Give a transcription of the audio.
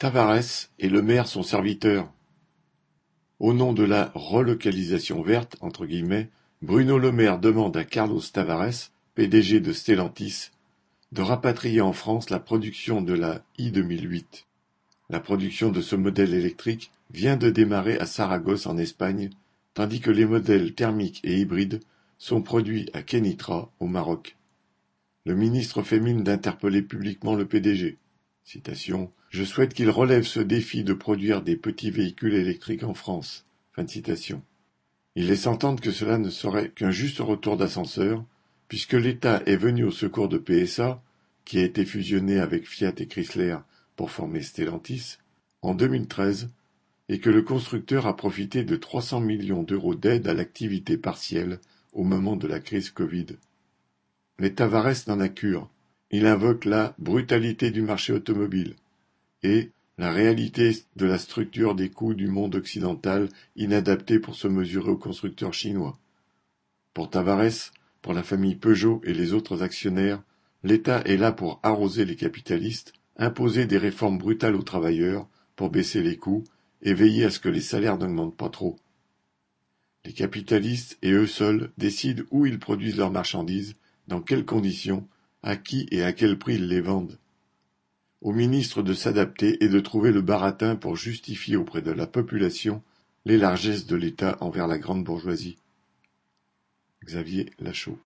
Tavares et Le Maire son serviteur. Au nom de la relocalisation verte, Bruno Le Maire demande à Carlos Tavares, PDG de Stellantis, de rapatrier en France la production de la i2008. La production de ce modèle électrique vient de démarrer à Saragosse en Espagne, tandis que les modèles thermiques et hybrides sont produits à Kenitra, au Maroc. Le ministre fait mine d'interpeller publiquement le PDG. Je souhaite qu'il relève ce défi de produire des petits véhicules électriques en France. Il laisse entendre que cela ne serait qu'un juste retour d'ascenseur, puisque l'État est venu au secours de PSA, qui a été fusionné avec Fiat et Chrysler pour former Stellantis, en 2013, et que le constructeur a profité de 300 millions d'euros d'aide à l'activité partielle au moment de la crise Covid. Mais Tavares n'en a cure. Il invoque la brutalité du marché automobile et la réalité de la structure des coûts du monde occidental inadaptée pour se mesurer aux constructeurs chinois. Pour Tavares, pour la famille Peugeot et les autres actionnaires, l'État est là pour arroser les capitalistes, imposer des réformes brutales aux travailleurs pour baisser les coûts et veiller à ce que les salaires n'augmentent pas trop. Les capitalistes et eux seuls décident où ils produisent leurs marchandises, dans quelles conditions, à qui et à quel prix ils les vendent. Au ministre de s'adapter et de trouver le baratin pour justifier auprès de la population les largesses de l'État envers la grande bourgeoisie. Xavier Lachaud